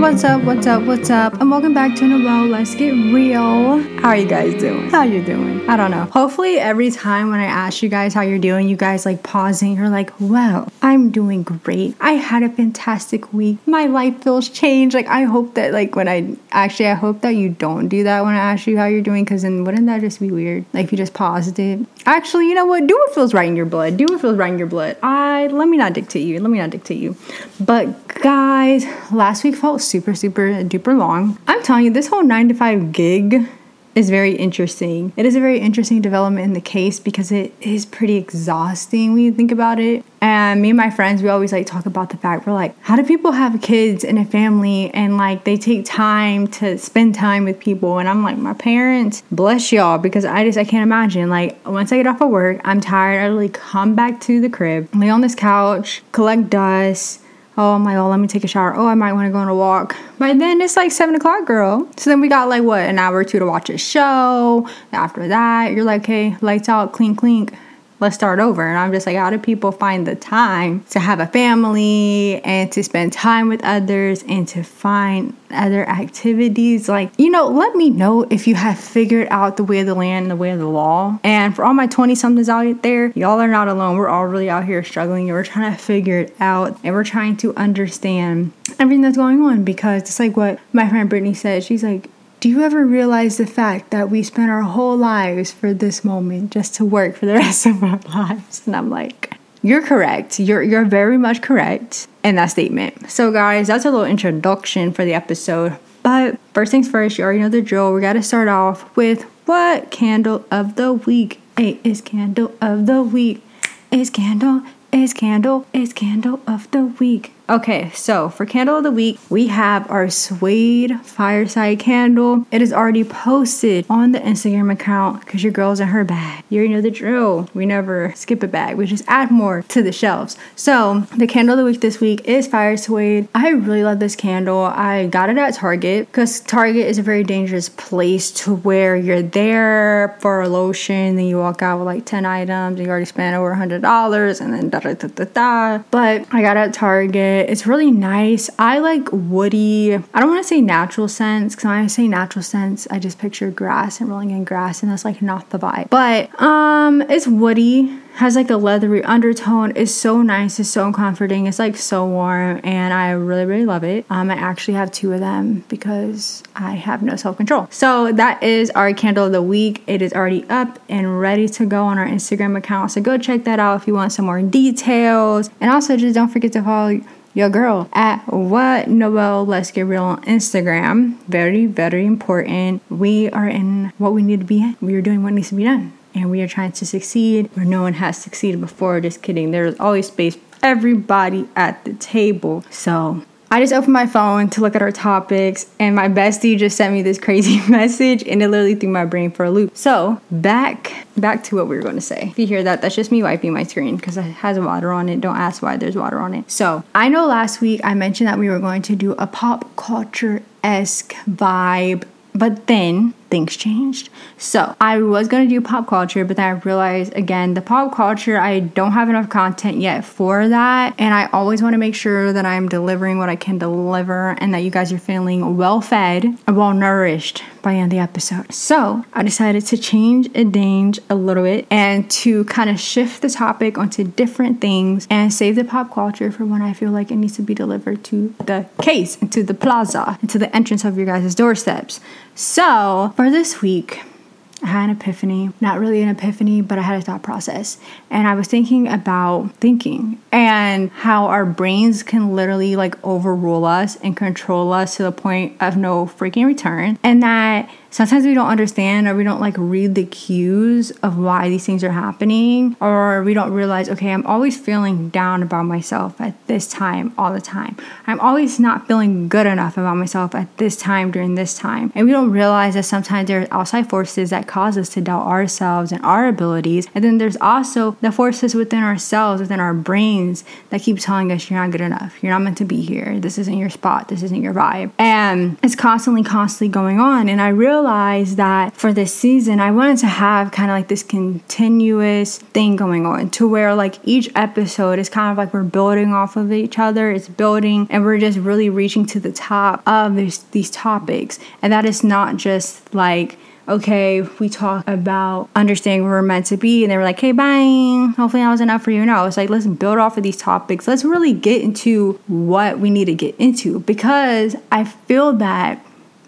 What's up? What's up? What's up? And welcome back to Noel. Let's get real. How are you guys doing? How you doing? I don't know. Hopefully, every time when I ask you guys how you're doing, you guys like pausing. You're like, "Well, I'm doing great. I had a fantastic week. My life feels changed." Like I hope that like when I actually I hope that you don't do that when I ask you how you're doing, because then wouldn't that just be weird? Like if you just paused it. Actually, you know what? Do what feels right in your blood. Do what feels right in your blood. I let me not dictate you. Let me not dictate you. But guys, last week felt super, super duper long. I'm telling you, this whole nine to five gig is very interesting. It is a very interesting development in the case because it is pretty exhausting when you think about it. And me and my friends, we always like talk about the fact we're like, how do people have kids and a family and like they take time to spend time with people? And I'm like, my parents, bless y'all, because I just I can't imagine. Like once I get off of work, I'm tired. I really come back to the crib, lay on this couch, collect dust Oh, I'm like, oh, let me take a shower. Oh, I might want to go on a walk. By then, it's like seven o'clock, girl. So then we got like what, an hour or two to watch a show. After that, you're like, hey, lights out, clink, clink let's start over. And I'm just like, how do people find the time to have a family and to spend time with others and to find other activities? Like, you know, let me know if you have figured out the way of the land and the way of the law. And for all my 20 somethings out there, y'all are not alone. We're all really out here struggling and we're trying to figure it out and we're trying to understand everything that's going on because it's like what my friend Brittany said. She's like, do you ever realize the fact that we spend our whole lives for this moment just to work for the rest of our lives? And I'm like, you're correct. You're you're very much correct in that statement. So guys, that's a little introduction for the episode. But first things first, you already know the drill. We gotta start off with what candle of the week. Is candle of the week. Is candle, is candle, is candle of the week. Okay, so for candle of the week, we have our suede fireside candle. It is already posted on the Instagram account because your girl's in her bag. You already know the drill. We never skip a bag. We just add more to the shelves. So the candle of the week this week is fire suede. I really love this candle. I got it at Target because Target is a very dangerous place to where you're there for a lotion, then you walk out with like 10 items, and you already spent over $100, and then da da da da da. But I got it at Target it. It's really nice. I like woody, I don't want to say natural scents because when I say natural scents, I just picture grass and rolling in grass, and that's like not the vibe. But um, it's woody has like a leathery undertone is so nice it's so comforting it's like so warm and i really really love it um i actually have two of them because i have no self-control so that is our candle of the week it is already up and ready to go on our instagram account so go check that out if you want some more details and also just don't forget to follow your girl at what Noel Let's Get Real on Instagram. Very, very important. We are in what we need to be in. We are doing what needs to be done. And we are trying to succeed where no one has succeeded before. Just kidding. There's always space everybody at the table. So I just opened my phone to look at our topics, and my bestie just sent me this crazy message, and it literally threw my brain for a loop. So back back to what we were going to say. If you hear that, that's just me wiping my screen because it has water on it. Don't ask why there's water on it. So I know last week I mentioned that we were going to do a pop culture esque vibe, but then things changed. So I was gonna do pop culture, but then I realized again, the pop culture, I don't have enough content yet for that. And I always wanna make sure that I'm delivering what I can deliver and that you guys are feeling well fed and well nourished by the end of the episode. So I decided to change and change a little bit and to kind of shift the topic onto different things and save the pop culture for when I feel like it needs to be delivered to the case, into the plaza, into the entrance of your guys' doorsteps. So for this week, I had an epiphany. Not really an epiphany, but I had a thought process. And I was thinking about thinking and how our brains can literally like overrule us and control us to the point of no freaking return. And that sometimes we don't understand or we don't like read the cues of why these things are happening or we don't realize okay i'm always feeling down about myself at this time all the time i'm always not feeling good enough about myself at this time during this time and we don't realize that sometimes there are outside forces that cause us to doubt ourselves and our abilities. And then there's also the forces within ourselves, within our brains that keep telling us you're not good enough. You're not meant to be here. This isn't your spot. This isn't your vibe. And it's constantly, constantly going on. And I realized that for this season, I wanted to have kind of like this continuous thing going on to where like each episode is kind of like we're building off of each other. It's building and we're just really reaching to the top of these, these topics. And that is not just like, okay, we talk about understanding where we're meant to be, and they were like, hey, bye. Hopefully, that was enough for you. No, it's like, let's build off of these topics. Let's really get into what we need to get into because I feel that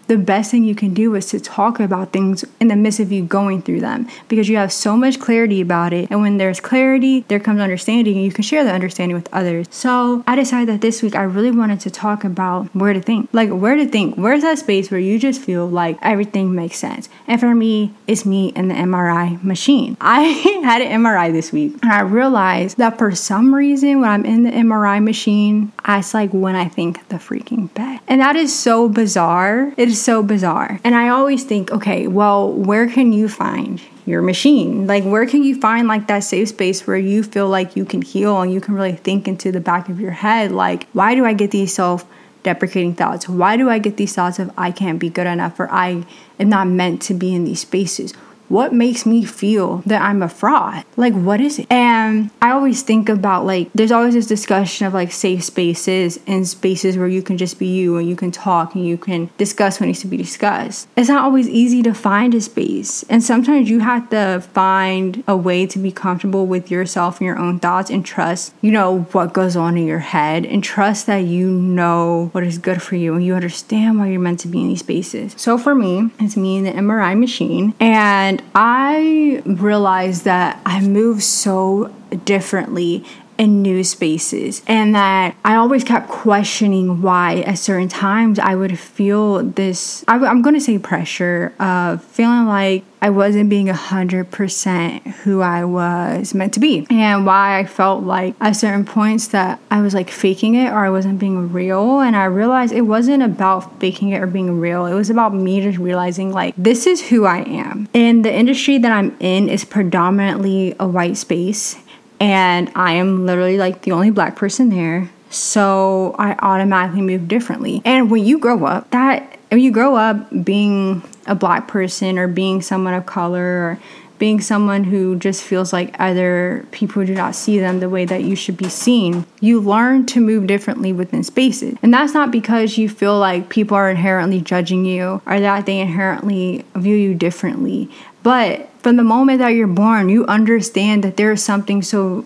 the best thing you can do is to talk about things in the midst of you going through them because you have so much clarity about it. And when there's clarity, there comes understanding, and you can share the understanding with others. So I decided that this week I really wanted to talk about where to think. Like, where to think. Where's that space where you just feel like everything makes sense? And for me, it's me and the MRI machine. I had an MRI this week, and I realized that for some reason, when I'm in the MRI machine, it's like when I think the freaking bed. And that is so bizarre. It is so bizarre. And I always think, okay, well, where can you find your machine? Like, where can you find like that safe space where you feel like you can heal and you can really think into the back of your head, like, why do I get these self deprecating thoughts? Why do I get these thoughts of I can't be good enough or I am not meant to be in these spaces? What makes me feel that I'm a fraud? Like, what is it? And I always think about like, there's always this discussion of like safe spaces and spaces where you can just be you and you can talk and you can discuss what needs to be discussed. It's not always easy to find a space. And sometimes you have to find a way to be comfortable with yourself and your own thoughts and trust, you know, what goes on in your head and trust that you know what is good for you and you understand why you're meant to be in these spaces. So for me, it's me in the MRI machine. And and I realized that I move so differently in new spaces and that I always kept questioning why at certain times I would feel this I, am going to say pressure of feeling like I wasn't being 100% who I was meant to be. And why I felt like at certain points that I was like faking it or I wasn't being real. And I realized it wasn't about faking it or being real. It was about me just realizing like this is who I am. And the industry that I'm in is predominantly a white space. And I am literally like the only black person there. So I automatically move differently. And when you grow up, that when you grow up being a black person or being someone of color or being someone who just feels like other people do not see them the way that you should be seen, you learn to move differently within spaces. And that's not because you feel like people are inherently judging you or that they inherently view you differently. But from the moment that you're born, you understand that there is something so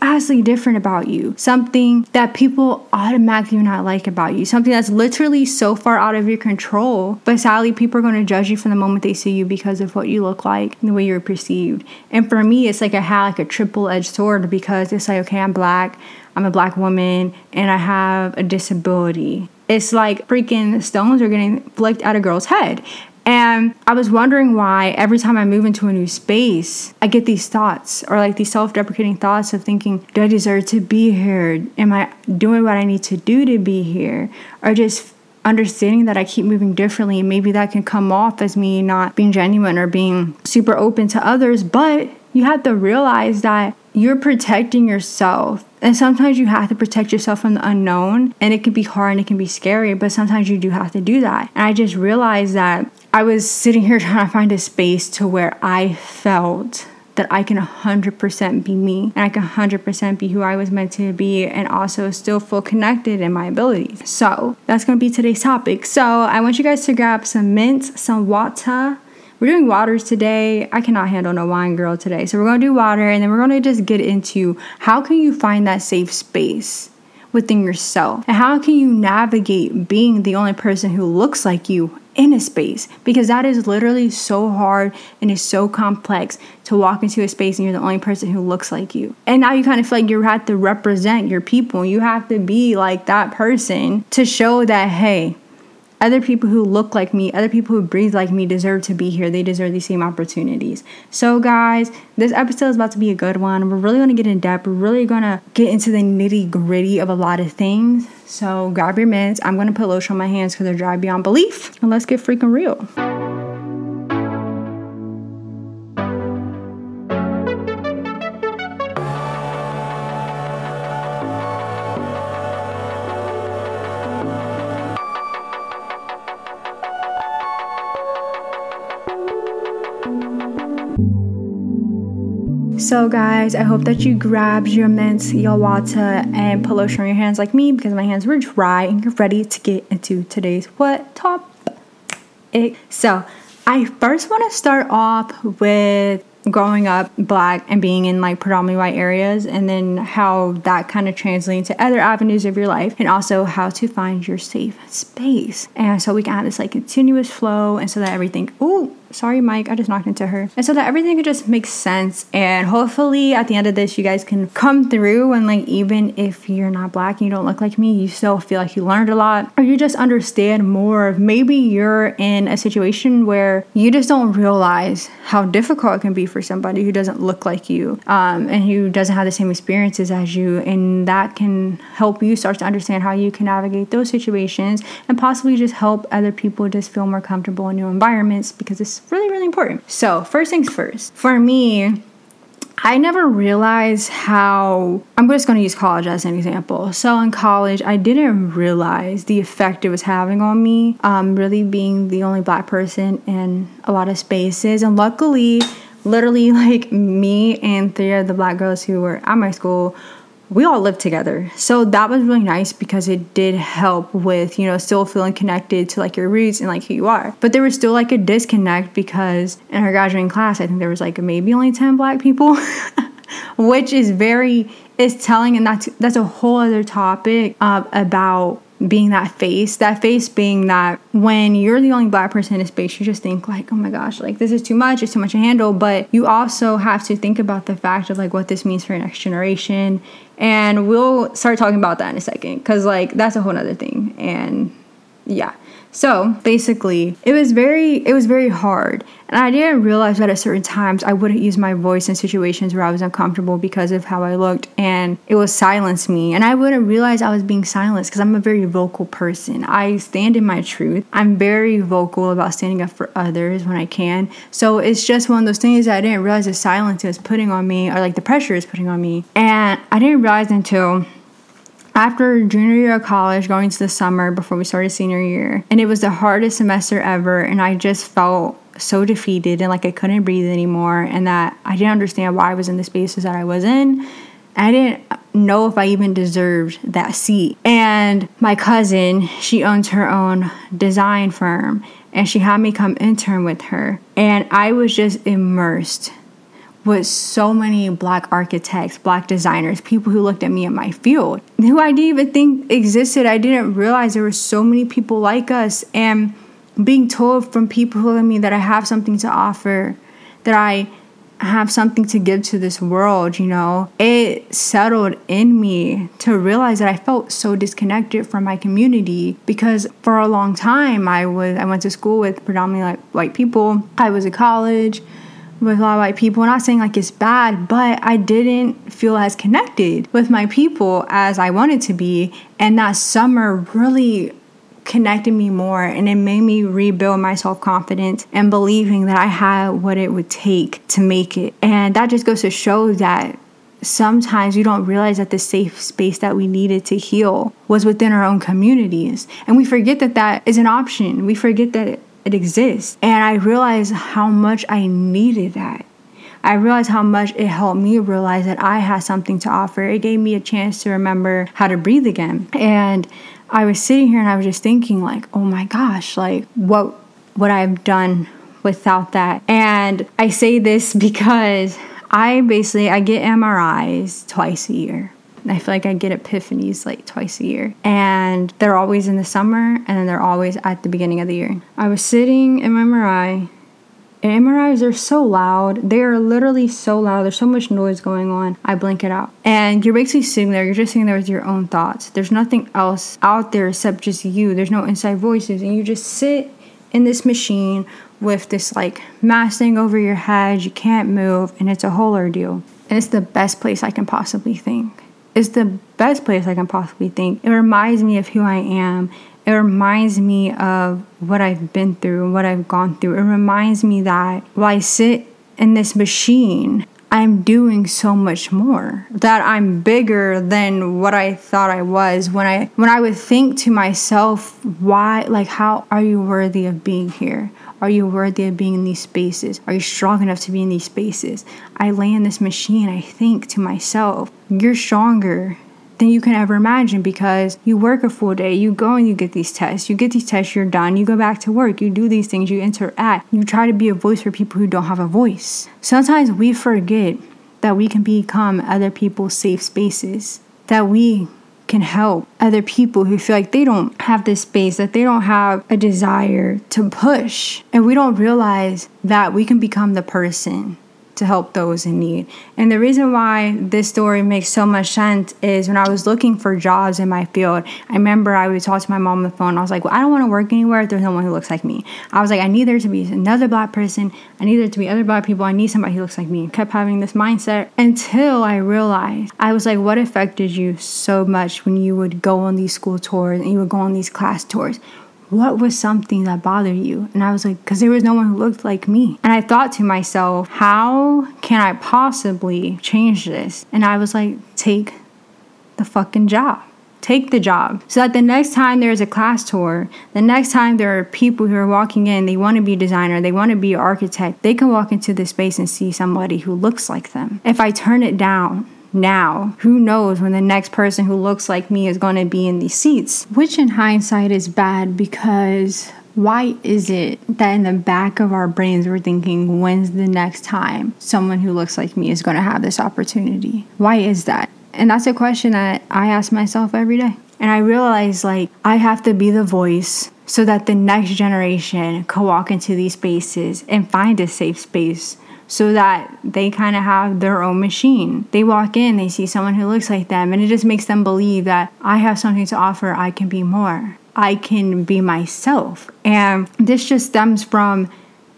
vastly different about you, something that people automatically do not like about you, something that's literally so far out of your control. But sadly, people are going to judge you from the moment they see you because of what you look like and the way you're perceived. And for me, it's like I have like a triple edged sword because it's like, okay, I'm black, I'm a black woman, and I have a disability. It's like freaking stones are getting flicked at a girl's head. And I was wondering why every time I move into a new space, I get these thoughts or like these self deprecating thoughts of thinking, do I deserve to be here? Am I doing what I need to do to be here? Or just understanding that I keep moving differently. and Maybe that can come off as me not being genuine or being super open to others, but you have to realize that you're protecting yourself. And sometimes you have to protect yourself from the unknown, and it can be hard and it can be scary, but sometimes you do have to do that. And I just realized that I was sitting here trying to find a space to where I felt that I can 100% be me and I can 100% be who I was meant to be and also still feel connected in my abilities. So that's gonna be today's topic. So I want you guys to grab some mint, some water. We're doing waters today. I cannot handle no wine girl today. So we're gonna do water and then we're gonna just get into how can you find that safe space within yourself? And how can you navigate being the only person who looks like you in a space because that is literally so hard and is so complex to walk into a space and you're the only person who looks like you. And now you kind of feel like you have to represent your people. You have to be like that person to show that, hey, other people who look like me, other people who breathe like me deserve to be here. They deserve these same opportunities. So, guys, this episode is about to be a good one. We're really gonna get in depth. We're really gonna get into the nitty gritty of a lot of things. So, grab your mints. I'm gonna put lotion on my hands because they're dry beyond belief. And let's get freaking real. So, guys, I hope that you grabbed your mint, your water, and lotion on your hands like me because my hands were dry and you're ready to get into today's what top. So, I first want to start off with growing up black and being in like predominantly white areas and then how that kind of translates to other avenues of your life and also how to find your safe space and so we can have this like continuous flow and so that everything oh sorry mike i just knocked into her. And so that everything could just make sense and hopefully at the end of this you guys can come through and like even if you're not black and you don't look like me you still feel like you learned a lot or you just understand more of maybe you're in a situation where you just don't realize how difficult it can be for somebody who doesn't look like you um, and who doesn't have the same experiences as you and that can help you start to understand how you can navigate those situations and possibly just help other people just feel more comfortable in new environments because it's really, really important. So, first things first, for me, I never realized how I'm just going to use college as an example. So in college, I didn't realize the effect it was having on me. Um, really being the only black person in a lot of spaces, and luckily, literally like me and three of the black girls who were at my school we all lived together. So that was really nice because it did help with, you know, still feeling connected to like your roots and like who you are. But there was still like a disconnect because in our graduating class, I think there was like maybe only 10 black people, which is very, is telling. And that's, that's a whole other topic uh, about being that face that face being that when you're the only black person in a space you just think like oh my gosh like this is too much it's too much to handle. But you also have to think about the fact of like what this means for your next generation. And we'll start talking about that in a second because like that's a whole other thing. And yeah so basically, it was very it was very hard, and I didn't realize that at certain times I wouldn't use my voice in situations where I was uncomfortable because of how I looked, and it would silence me, and I wouldn't realize I was being silenced because I'm a very vocal person. I stand in my truth. I'm very vocal about standing up for others when I can. So it's just one of those things that I didn't realize the silence was putting on me, or like the pressure is putting on me, and I didn't realize until after junior year of college, going to the summer before we started senior year, and it was the hardest semester ever, and I just felt so defeated and like I couldn't breathe anymore, and that I didn't understand why I was in the spaces that I was in. I didn't know if I even deserved that seat. And my cousin, she owns her own design firm, and she had me come intern with her, and I was just immersed with so many black architects, black designers, people who looked at me in my field, who I didn't even think existed. I didn't realize there were so many people like us. And being told from people who at me that I have something to offer, that I have something to give to this world, you know, it settled in me to realize that I felt so disconnected from my community because for a long time I was I went to school with predominantly like white people. I was at college with a lot of white people. Not saying like it's bad, but I didn't feel as connected with my people as I wanted to be. And that summer really connected me more and it made me rebuild my self confidence and believing that I had what it would take to make it. And that just goes to show that sometimes we don't realize that the safe space that we needed to heal was within our own communities. And we forget that that is an option. We forget that it exists. And I realized how much I needed that. I realized how much it helped me realize that I had something to offer. It gave me a chance to remember how to breathe again. And I was sitting here and I was just thinking like, "Oh my gosh, like what would I have done without that?" And I say this because I basically I get MRIs twice a year. I feel like I get epiphanies like twice a year. And they're always in the summer and then they're always at the beginning of the year. I was sitting in my MRI and MRIs are so loud. They are literally so loud. There's so much noise going on. I blink it out. And you're basically sitting there. You're just sitting there with your own thoughts. There's nothing else out there except just you. There's no inside voices. And you just sit in this machine with this like mask thing over your head. You can't move. And it's a whole ordeal. And it's the best place I can possibly think is the best place I can possibly think. It reminds me of who I am. It reminds me of what I've been through and what I've gone through. It reminds me that while I sit in this machine, I'm doing so much more. That I'm bigger than what I thought I was when I when I would think to myself, why like how are you worthy of being here? Are you worthy of being in these spaces? Are you strong enough to be in these spaces? I lay in this machine, I think to myself, you're stronger than you can ever imagine because you work a full day, you go and you get these tests, you get these tests, you're done, you go back to work, you do these things, you interact, you try to be a voice for people who don't have a voice. Sometimes we forget that we can become other people's safe spaces, that we can help other people who feel like they don't have this space, that they don't have a desire to push. And we don't realize that we can become the person to help those in need. And the reason why this story makes so much sense is when I was looking for jobs in my field, I remember I would talk to my mom on the phone. I was like, well, I don't want to work anywhere if there's no one who looks like me. I was like, I need there to be another black person. I need there to be other black people. I need somebody who looks like me. I kept having this mindset until I realized I was like, what affected you so much when you would go on these school tours and you would go on these class tours? What was something that bothered you? And I was like, because there was no one who looked like me. And I thought to myself, how can I possibly change this? And I was like, take the fucking job. Take the job. So that the next time there's a class tour, the next time there are people who are walking in, they want to be a designer, they want to be an architect, they can walk into this space and see somebody who looks like them. If I turn it down, now. Who knows when the next person who looks like me is going to be in these seats? Which, in hindsight, is bad because why is it that in the back of our brains we're thinking, when's the next time someone who looks like me is going to have this opportunity? Why is that? And that's a question that I ask myself every day. And I realize, like, I have to be the voice so that the next generation can walk into these spaces and find a safe space so that they kind of have their own machine. They walk in, they see someone who looks like them, and it just makes them believe that I have something to offer, I can be more. I can be myself. And this just stems from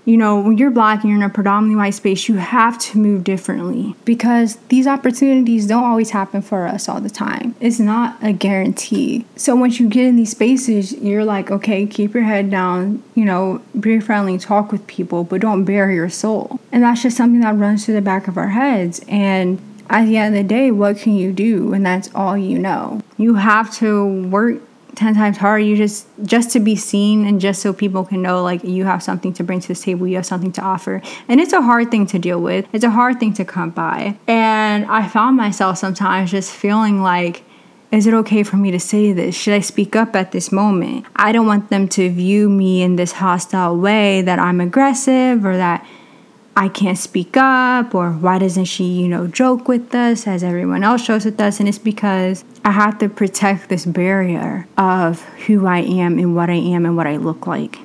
you know, when you're black and you're in a predominantly white space, you have to move differently because these opportunities don't always happen for us all the time. It's not a guarantee. So once you get in these spaces, you're like, okay, keep your head down, you know, be friendly, talk with people, but don't bare your soul. And that's just something that runs through the back of our heads. And at the end of the day, what can you do And that's all you know? You have to work 10 times harder you just just to be seen and just so people can know like you have something to bring to this table you have something to offer and it's a hard thing to deal with it's a hard thing to come by and i found myself sometimes just feeling like is it okay for me to say this? Should I speak up at this moment? I don't want them to view me in this hostile way that I'm aggressive or that I can't speak up or why doesn't she, you know, joke with us as everyone else shows with us? And it's because I have to protect this barrier of who I am and what I am and what I look like.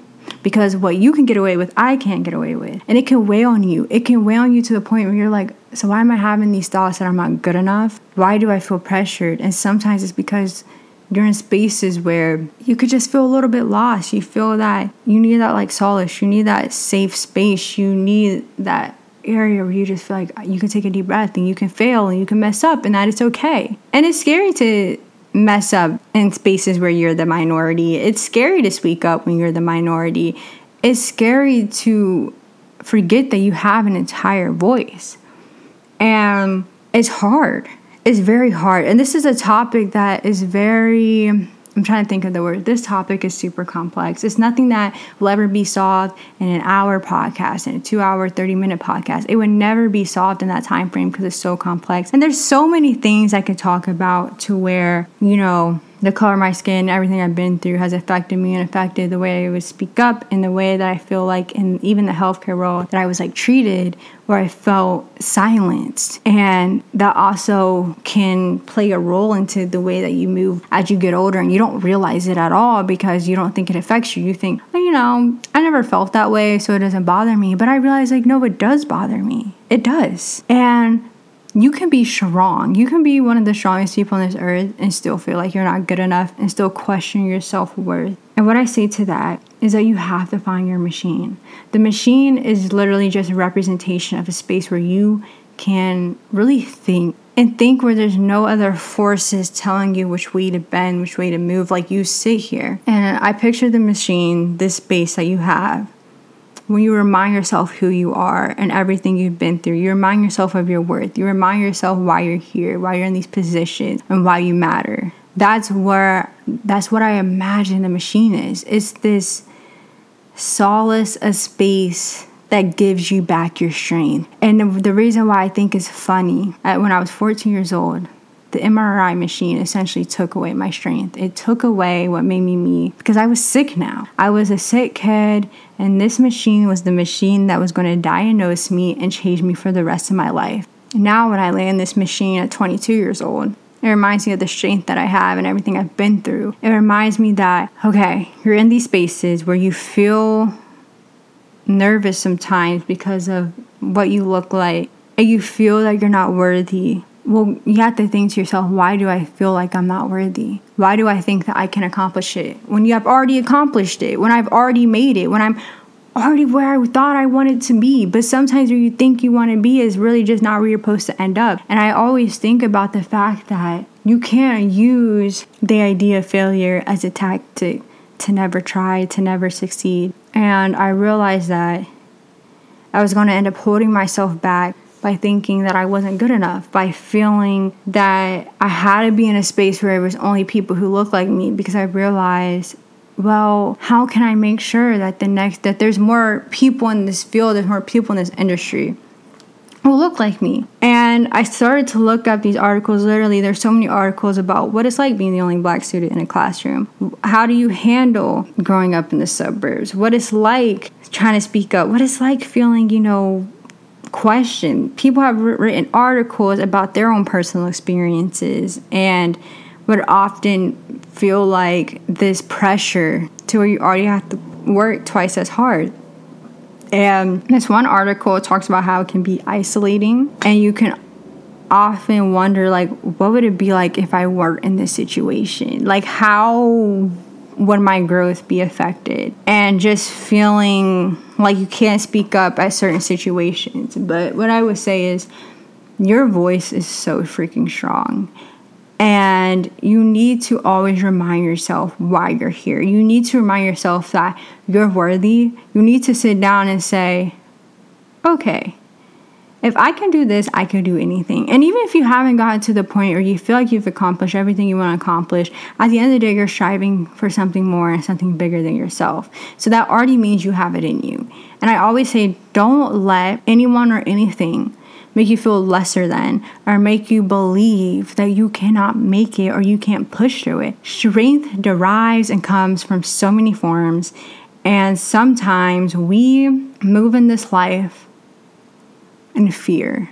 Because what you can get away with, I can't get away with. And it can weigh on you. It can weigh on you to the point where you're like, so why am I having these thoughts that I'm not good enough? Why do I feel pressured? And sometimes it's because you're in spaces where you could just feel a little bit lost. You feel that you need that like solace, you need that safe space, you need that area where you just feel like you can take a deep breath and you can fail and you can mess up and that it's okay. And it's scary to mess up in spaces where you're the minority. It's scary to speak up when you're the minority. It's scary to forget that you have an entire voice. And it's hard is very hard. And this is a topic that is very, I'm trying to think of the word. This topic is super complex. It's nothing that will ever be solved in an hour podcast, in a two hour, 30 minute podcast. It would never be solved in that time frame because it's so complex. And there's so many things I could talk about to where, you know, the color of my skin, everything I've been through has affected me and affected the way I would speak up and the way that I feel like in even the healthcare role that I was like treated where I felt silenced. And that also can play a role into the way that you move as you get older and you don't realize it at all because you don't think it affects you. You think, you know, I never felt that way, so it doesn't bother me. But I realize like no, it does bother me. It does. And you can be strong. You can be one of the strongest people on this earth and still feel like you're not good enough and still question your self worth. And what I say to that is that you have to find your machine. The machine is literally just a representation of a space where you can really think and think where there's no other forces telling you which way to bend, which way to move. Like you sit here. And I picture the machine, this space that you have when you remind yourself who you are and everything you've been through, you remind yourself of your worth. You remind yourself why you're here, why you're in these positions, and why you matter. That's where that's what I imagine the machine is. It's this solace a space that gives you back your strength. And the, the reason why I think is funny, when I was 14 years old, the MRI machine essentially took away my strength. It took away what made me me because I was sick now. I was a sick kid, and this machine was the machine that was going to diagnose me and change me for the rest of my life. Now, when I lay in this machine at 22 years old, it reminds me of the strength that I have and everything I've been through. It reminds me that, okay, you're in these spaces where you feel nervous sometimes because of what you look like and you feel that you're not worthy. Well, you have to think to yourself, why do I feel like I'm not worthy? Why do I think that I can accomplish it? When you have already accomplished it, when I've already made it, when I'm already where I thought I wanted to be. But sometimes where you think you want to be is really just not where you're supposed to end up. And I always think about the fact that you can't use the idea of failure as a tactic to never try, to never succeed. And I realized that I was going to end up holding myself back by thinking that I wasn't good enough, by feeling that I had to be in a space where it was only people who look like me because I realized well, how can I make sure that the next that there's more people in this field, there's more people in this industry who look like me? And I started to look up these articles. Literally, there's so many articles about what it's like being the only black student in a classroom. How do you handle growing up in the suburbs? What it's like trying to speak up? What it's like feeling, you know, questioned? People have written articles about their own personal experiences and would often feel like this pressure to where you already have to work twice as hard. And this one article talks about how it can be isolating, and you can often wonder, like, what would it be like if I weren't in this situation? Like, how would my growth be affected? And just feeling like you can't speak up at certain situations. But what I would say is, your voice is so freaking strong. And you need to always remind yourself why you're here. You need to remind yourself that you're worthy. You need to sit down and say, okay, if I can do this, I can do anything. And even if you haven't gotten to the point or you feel like you've accomplished everything you want to accomplish, at the end of the day, you're striving for something more and something bigger than yourself. So that already means you have it in you. And I always say, don't let anyone or anything make you feel lesser than, or make you believe that you cannot make it or you can't push through it. Strength derives and comes from so many forms, and sometimes we move in this life in fear.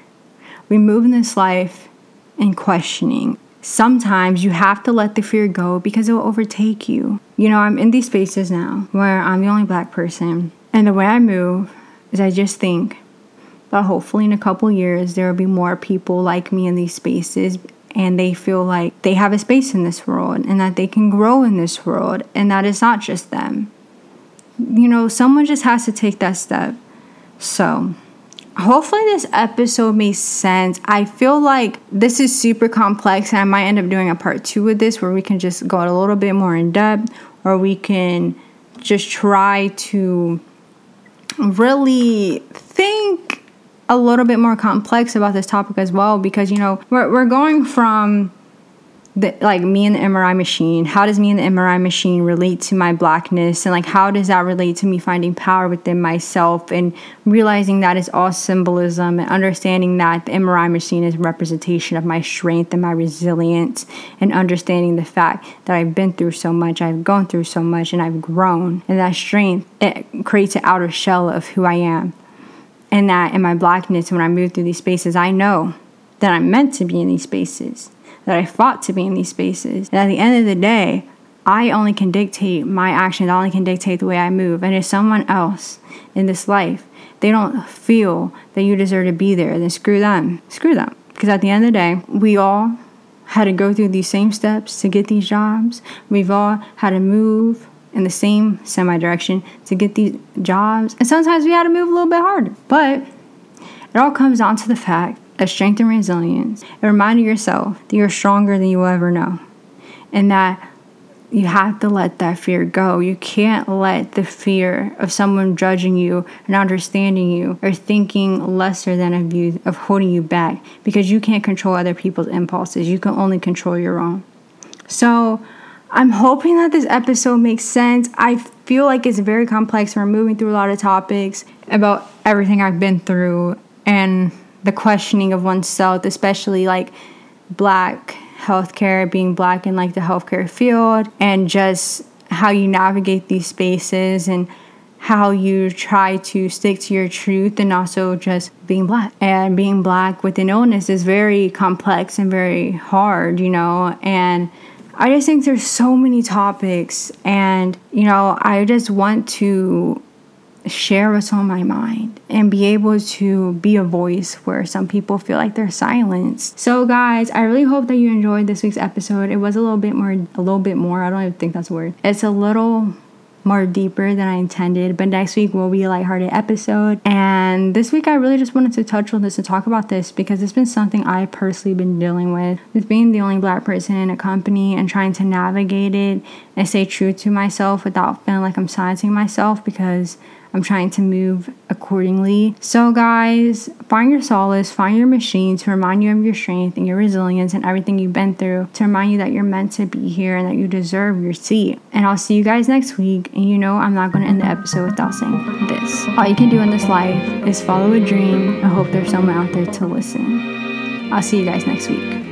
We move in this life in questioning. Sometimes you have to let the fear go because it will overtake you. You know, I'm in these spaces now where I'm the only black person, and the way I move is I just think, but hopefully in a couple years there will be more people like me in these spaces and they feel like they have a space in this world and that they can grow in this world and that it's not just them. You know, someone just has to take that step. So, hopefully this episode makes sense. I feel like this is super complex and I might end up doing a part 2 with this where we can just go a little bit more in depth or we can just try to really think a little bit more complex about this topic as well because you know we're, we're going from the, like me and the MRI machine. How does me and the MRI machine relate to my blackness? And like, how does that relate to me finding power within myself and realizing that it's all symbolism and understanding that the MRI machine is representation of my strength and my resilience and understanding the fact that I've been through so much, I've gone through so much, and I've grown. And that strength, it creates an outer shell of who I am and that in my blackness, when I move through these spaces, I know that I'm meant to be in these spaces, that I fought to be in these spaces. And at the end of the day, I only can dictate my actions, I only can dictate the way I move. And if someone else in this life, they don't feel that you deserve to be there, then screw them. Screw them. Because at the end of the day, we all had to go through these same steps to get these jobs. We've all had to move in the same semi direction to get these jobs. And sometimes we had to move a little bit harder. But it all comes down to the fact of strength and resilience and reminding yourself that you're stronger than you will ever know. And that you have to let that fear go. You can't let the fear of someone judging you and understanding you or thinking lesser than of you, of holding you back, because you can't control other people's impulses. You can only control your own. So, I'm hoping that this episode makes sense. I feel like it's very complex. We're moving through a lot of topics about everything I've been through and the questioning of oneself, especially like black healthcare, being black in like the healthcare field, and just how you navigate these spaces and how you try to stick to your truth and also just being black. And being black with an illness is very complex and very hard, you know, and I just think there's so many topics and you know, I just want to share what's on my mind and be able to be a voice where some people feel like they're silenced. So guys, I really hope that you enjoyed this week's episode. It was a little bit more a little bit more. I don't even think that's a word. It's a little more deeper than I intended. But next week will be a lighthearted episode. And this week I really just wanted to touch on this and talk about this because it's been something I personally been dealing with. With being the only black person in a company and trying to navigate it and stay true to myself without feeling like I'm silencing myself because I'm trying to move accordingly. So, guys, find your solace, find your machine to remind you of your strength and your resilience and everything you've been through, to remind you that you're meant to be here and that you deserve your seat. And I'll see you guys next week. And you know, I'm not going to end the episode without saying this. All you can do in this life is follow a dream. I hope there's someone out there to listen. I'll see you guys next week.